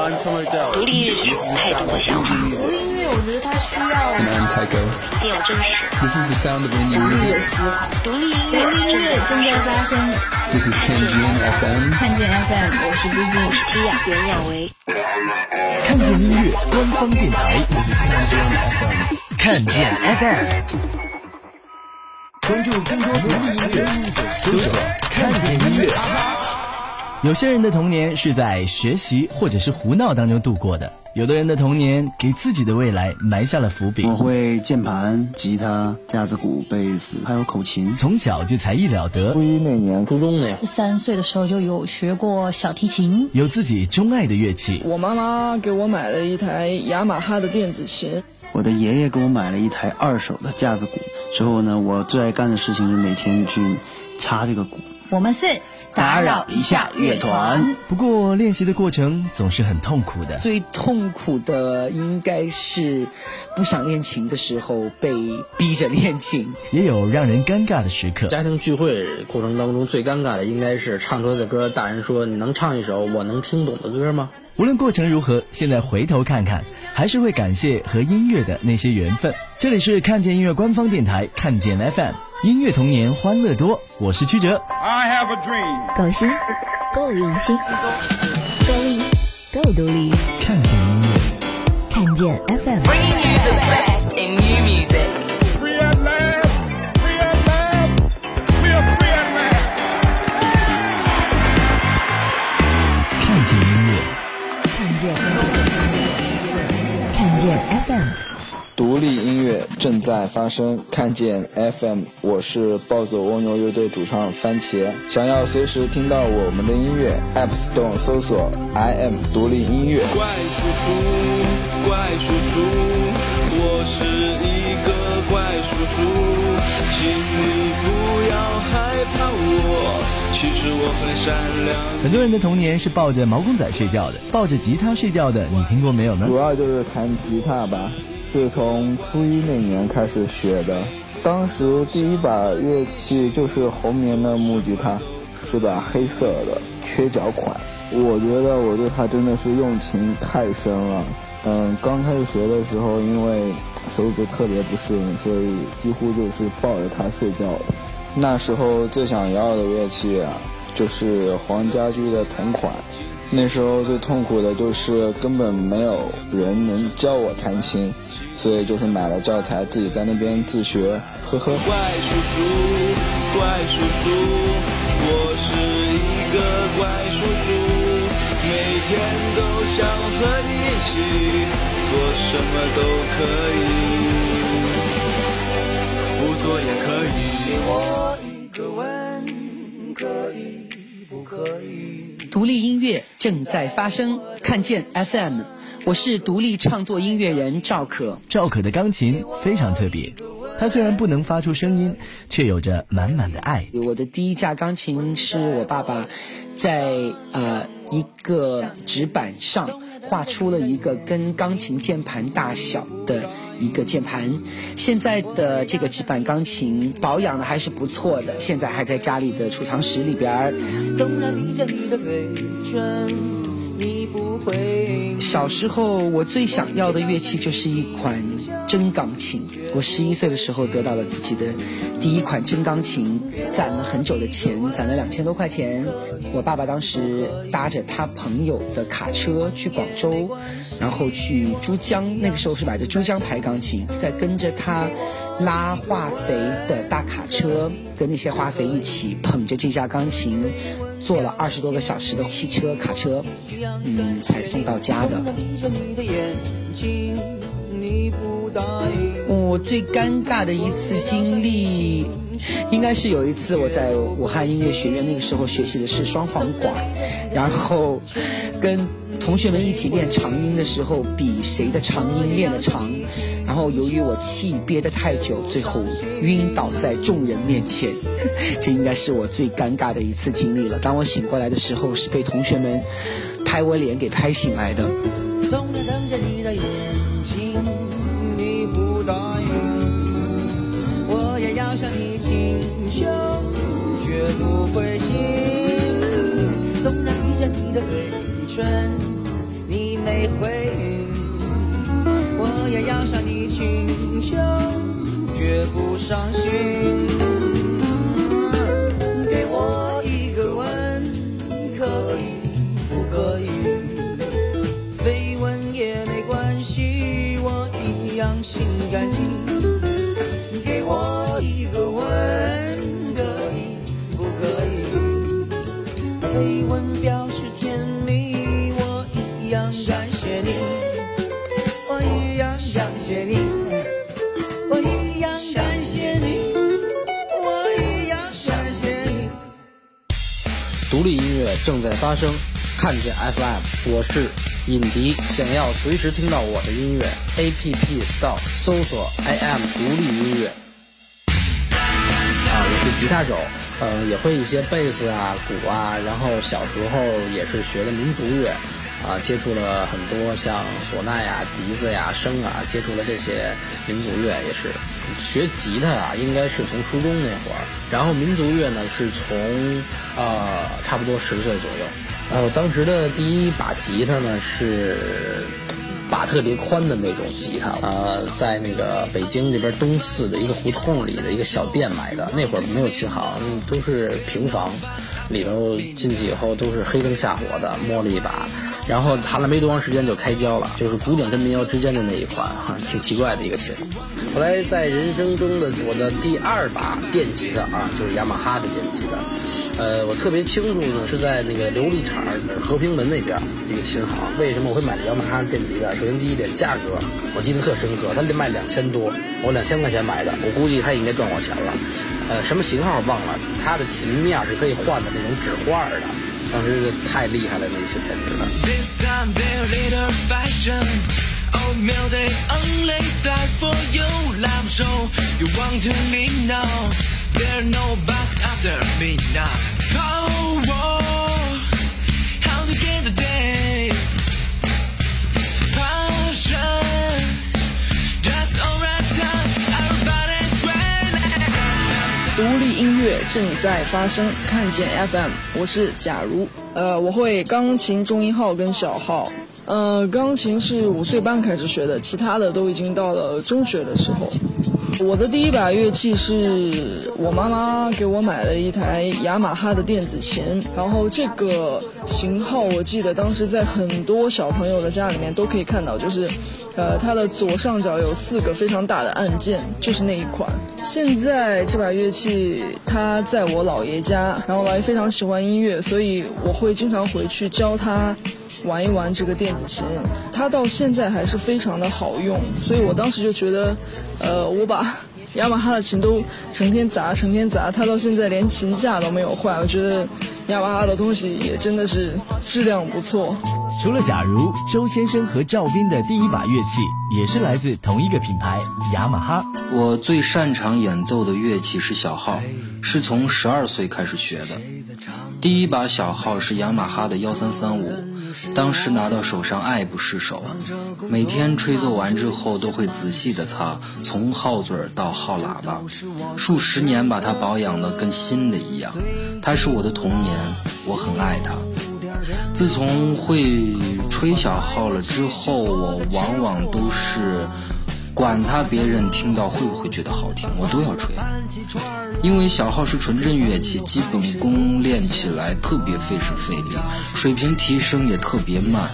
I'm Tom O'Dell. 独立音乐太多的想法，独立音乐我觉得它需要 And I'm Tycho. 更有真实。 This is the sound of indie 独立 music. 的思考。独立音独立音乐正在发生， This is Kenjin FM. 看见 FM，我是毕竟。乐亚袁娅维。看见音乐官方电台， This is Kenjin FM. 看见 FM，关注更多独立音乐，搜索看见音乐。 有些人的童年是在学习或者是胡闹当中度过的，有的人的童年给自己的未来埋下了伏笔我。会键盘、吉他、架子鼓、贝斯，还有口琴。从小就才艺了得，初一那年，初中那会儿，三岁的时候就有学过小提琴，有自己钟爱的乐器，我妈妈给我买了一台雅马哈的电子琴，我的爷爷给我买了一台二手的架子鼓。之后呢，我最爱干的事情是每天去擦这个鼓。我们是打扰一下乐团。不过练习的过程总是很痛苦的。最痛苦的应该是不想练琴的时候被逼着练琴。也有让人尴尬的时刻。家庭聚会过程当中最尴尬的应该是唱出来的歌，大人说你能唱一首我能听懂的歌吗？无论过程如何，现在回头看看，还是会感谢和音乐的那些缘分。这里是看见音乐官方电台，看见 FM，音乐童年欢乐多，我是曲哲。I have a dream. 够新，够用心，够力，够独立，看见音乐。看见 FM。Bringing you the best 正在发生，看见 FM，我是暴走蜗牛乐队主唱番茄。想要随时听到我们的音乐，App Store 搜索 I am 独立音乐。怪叔叔，怪叔叔，我是一个怪叔叔，请你不要害怕我，其实我很善良。很多人的童年是抱着毛公仔睡觉的，抱着吉他睡觉的，你听过没有呢？主要就是弹吉他吧，是从初一那年开始学的。当时第一把乐器就是红棉的木吉他，是把黑色的，缺角款。我觉得我对它真的是用情太深了。嗯，刚开始学的时候，因为手指特别不适应，所以几乎就是抱着它睡觉。那时候最想要的乐器啊，就是黄家驹的同款。那时候最痛苦的就是根本没有人能教我弹琴，所以就是买了教材，自己在那边自学，呵呵。怪叔叔，怪叔叔，我是一个怪叔叔，每天都想和你一起做什么都可以，不做也可以。给我一个吻，可以不可以？独立音乐正在发生，看见 FM，我是独立创作音乐人赵可。赵可的钢琴非常特别，它虽然不能发出声音，却有着满满的爱。我的第一架钢琴是我爸爸在呃一个纸板上画出了一个跟钢琴键盘大小的一个键盘。现在的这个纸板钢琴保养的还是不错的，现在还在家里的储藏室里边儿。小时候我最想要的乐器就是一款真钢琴。我十一岁的时候得到了自己的第一款真钢琴，攒了很久的钱，攒了两千多块钱。我爸爸当时搭着他朋友的卡车去广州，然后去珠江，那个时候是买的珠江牌钢琴，在跟着他拉化肥的大卡车，跟那些化肥一起捧着这架钢琴，坐了二十多个小时的汽车卡车，嗯，才送到家的。我最尴尬的一次经历，应该是有一次我在武汉音乐学院，那个时候学习的是双簧管，然后跟同学们一起练长音的时候，比谁的长音练得长。然后由于我气憋得太久，最后晕倒在众人面前，这应该是我最尴尬的一次经历了。当我醒过来的时候，是被同学们拍我脸给拍醒来的。总在等着你的眼睛，你不答应，我也要向你请求，绝不灰心。伤心。正在发生，看见 FM，我是尹迪。想要随时听到我的音乐，APP Store 搜索 AM 独立音乐。啊，我是吉他手，呃，也会一些贝斯啊、鼓啊，然后小时候也是学的民族乐，啊，接触了很多像唢呐呀、笛子呀、笙啊，接触了这些民族乐也是。学吉他啊，应该是从初中那会儿，然后民族乐呢是从呃差不多十岁左右。呃，我当时的第一把吉他呢是把特别宽的那种吉他，呃，在那个北京这边东四的一个胡同里的一个小店买的。那会儿没有琴行，都是平房，里头进去以后都是黑灯瞎火的，摸了一把，然后弹了没多长时间就开胶了，就是古典跟民谣之间的那一款，哈，挺奇怪的一个琴。后来在人生中的我的第二把电吉他啊，就是雅马哈的电吉他。呃，我特别清楚呢，是在那个琉璃厂和平门那边一个琴行。为什么我会买雅马哈电吉的？首先第一点价格，我记得特深刻，它得卖两千多，我两千块钱买的，我估计他应该赚我钱了。呃，什么型号忘了，它的琴面是可以换的那种纸画的，当时太厉害了，那次简直了。This time they're later fashion. Old music only die for you. Live show you want to lean now. There's no bus after midnight. Oh, whoa. how to get the day? 正在发生，看见 FM，我是假如，呃，我会钢琴中音号跟小号，呃，钢琴是五岁半开始学的，其他的都已经到了中学的时候。我的第一把乐器是我妈妈给我买了一台雅马哈的电子琴，然后这个型号我记得当时在很多小朋友的家里面都可以看到，就是，呃，它的左上角有四个非常大的按键，就是那一款。现在这把乐器它在我姥爷家，然后姥爷非常喜欢音乐，所以我会经常回去教他。玩一玩这个电子琴，它到现在还是非常的好用，所以我当时就觉得，呃，我把雅马哈的琴都成天砸，成天砸，它到现在连琴架都没有坏，我觉得雅马哈的东西也真的是质量不错。除了假如，周先生和赵斌的第一把乐器也是来自同一个品牌雅马哈。我最擅长演奏的乐器是小号，是从十二岁开始学的。第一把小号是雅马哈的幺三三五。当时拿到手上爱不释手，每天吹奏完之后都会仔细的擦，从号嘴儿到号喇叭，数十年把它保养的跟新的一样。它是我的童年，我很爱它。自从会吹小号了之后，我往往都是。管他别人听到会不会觉得好听，我都要吹，因为小号是纯正乐器，基本功练起来特别费时费力，水平提升也特别慢。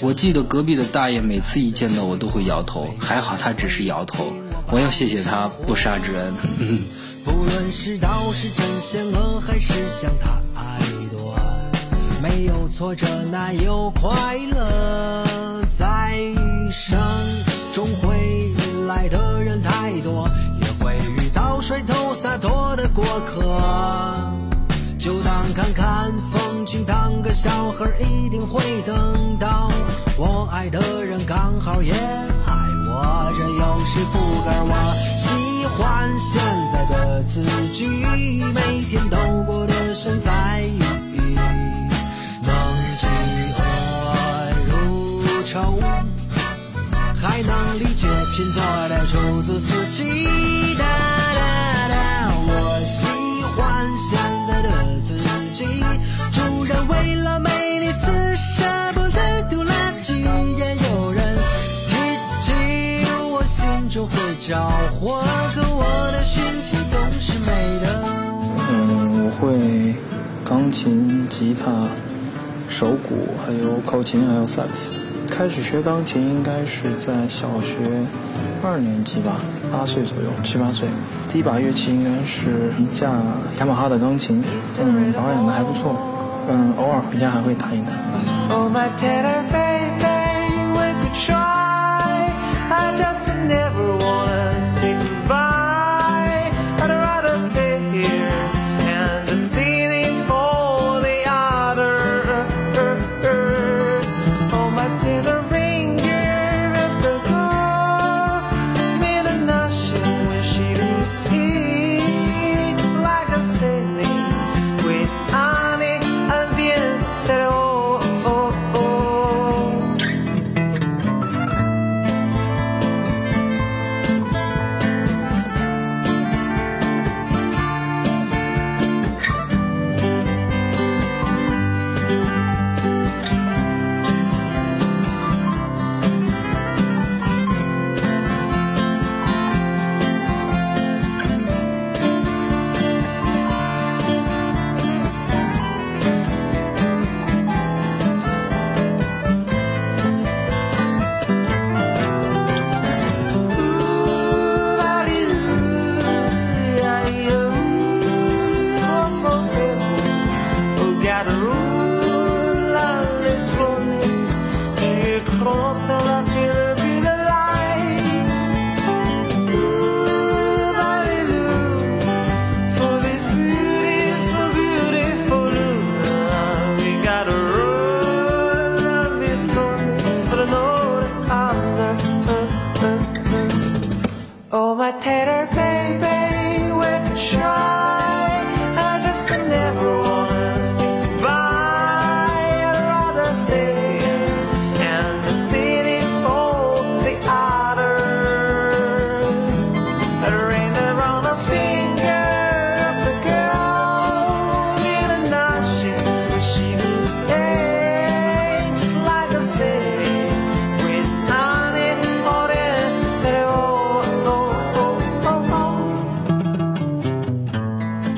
我记得隔壁的大爷每次一见到我都会摇头，还好他只是摇头，我要谢谢他不杀之恩。不论是道是真险恶，还是向他爱多，没有挫折哪有快乐？在一生中看看风景，当个小孩，一定会等到我爱的人刚好也爱我。这又是副歌，我喜欢现在的自己，每天都过得身在意义，能嫉恶如仇。还能理解拼错的出租司机。的就会着火，可我的心情总是美的。嗯，我会钢琴、吉他、手鼓，还有口琴，还有萨克斯。开始学钢琴应该是在小学二年级吧，八岁左右，七八岁。第一把乐器应该是一架雅马哈的钢琴，嗯，保养的还不错，嗯，偶尔回家还会弹一弹。Oh my baby, we could try. I just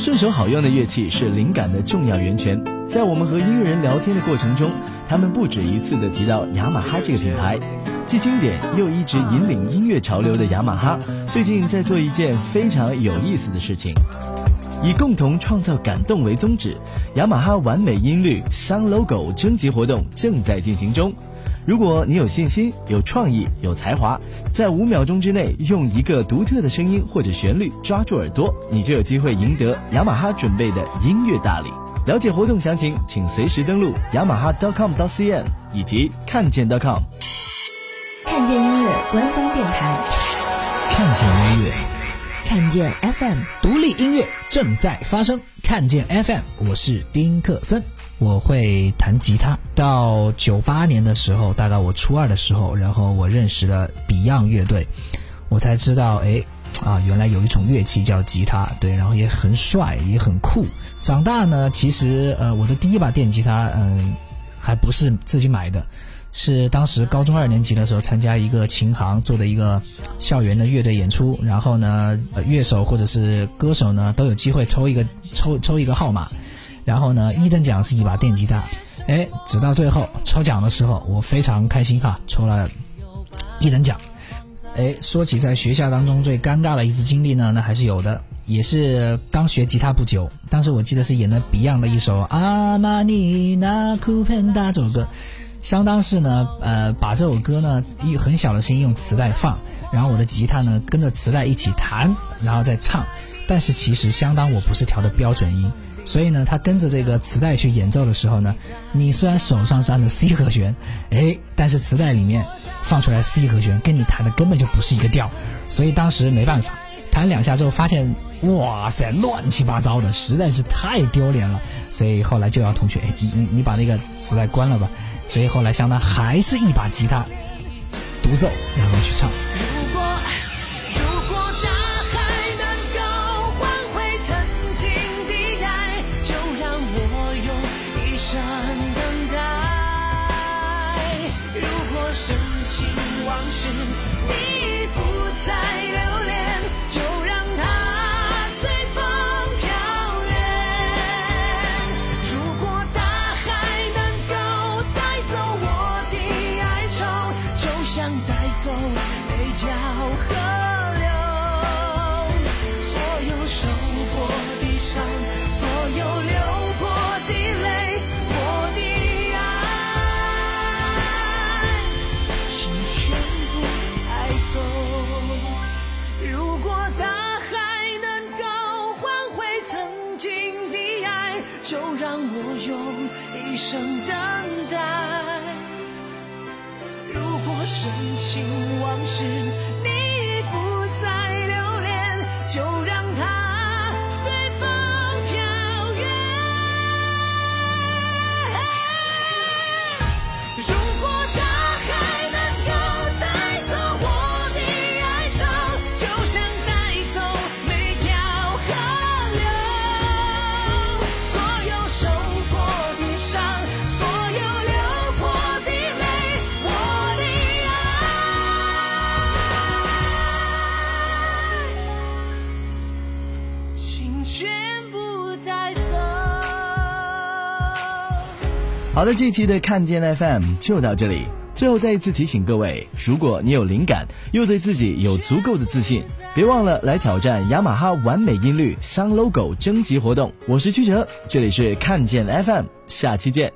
顺手好用的乐器是灵感的重要源泉。在我们和音乐人聊天的过程中，他们不止一次的提到雅马哈这个品牌，既经典又一直引领音乐潮流的雅马哈，最近在做一件非常有意思的事情。以共同创造感动为宗旨，雅马哈完美音律 Sun Logo 征集活动正在进行中。如果你有信心、有创意、有才华，在五秒钟之内用一个独特的声音或者旋律抓住耳朵，你就有机会赢得雅马哈准备的音乐大礼。了解活动详情，请随时登录雅马哈 .com.cn 以及看见 .com。看见音乐官方电台，看见音乐，看见 FM，独立音乐正在发生。看见 FM，我是丁克森，我会弹吉他。到九八年的时候，大概我初二的时候，然后我认识了 Beyond 乐队，我才知道，哎，啊，原来有一种乐器叫吉他，对，然后也很帅，也很酷。长大呢，其实呃，我的第一把电吉他，嗯、还不是自己买的。是当时高中二年级的时候参加一个琴行做的一个校园的乐队演出，然后呢，乐手或者是歌手呢都有机会抽一个抽抽一个号码，然后呢一等奖是一把电吉他，哎，直到最后抽奖的时候我非常开心哈，抽了一等奖。哎，说起在学校当中最尴尬的一次经历呢，那还是有的，也是刚学吉他不久，当时我记得是演的 Beyond 的一首《阿玛尼那库 penn 这首歌。相当是呢，呃，把这首歌呢用很小的声音用磁带放，然后我的吉他呢跟着磁带一起弹，然后再唱。但是其实相当我不是调的标准音，所以呢，他跟着这个磁带去演奏的时候呢，你虽然手上是按的 C 和弦，哎，但是磁带里面放出来 C 和弦跟你弹的根本就不是一个调，所以当时没办法，弹两下之后发现，哇塞，乱七八糟的，实在是太丢脸了，所以后来就要同学，哎，你你你把那个磁带关了吧。所以后来相当还是一把吉他独奏，然后去唱。好的，这期的看见 FM 就到这里。最后再一次提醒各位，如果你有灵感，又对自己有足够的自信，别忘了来挑战雅马哈完美音律 Sound Logo 征集活动。我是曲哲，这里是看见 FM，下期见。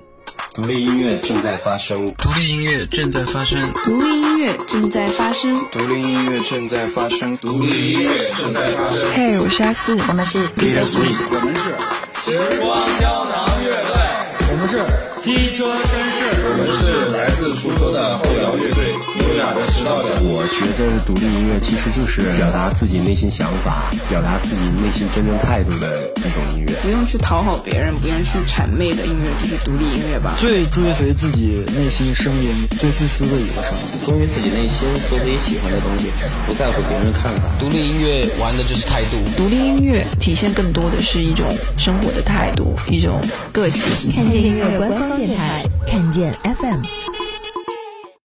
独立音乐正在发生，独立音乐正在发生，独立音乐正在发生，独立音乐正在发生，独立音乐正在发生。嘿，我是阿四，我们是 Peter Sweet，我们是时光胶囊乐队，我们是机车绅士，我们是来自苏州的后摇乐队，优雅的迟到者。我觉得独立音乐其实就是表达自己内心想法，表达自己内心真正态度的一种音乐。不用去讨好别人，不用去谄媚的音乐就是独立音乐吧。最追随自己内心声音，最自私的一个声音。忠于自己内心，做自己喜欢的东西，不在乎别人的看法。独立音乐玩的就是态度。独立音乐体现更多的是一种生活的态度，一种个性。看见音乐官电台，看见 FM。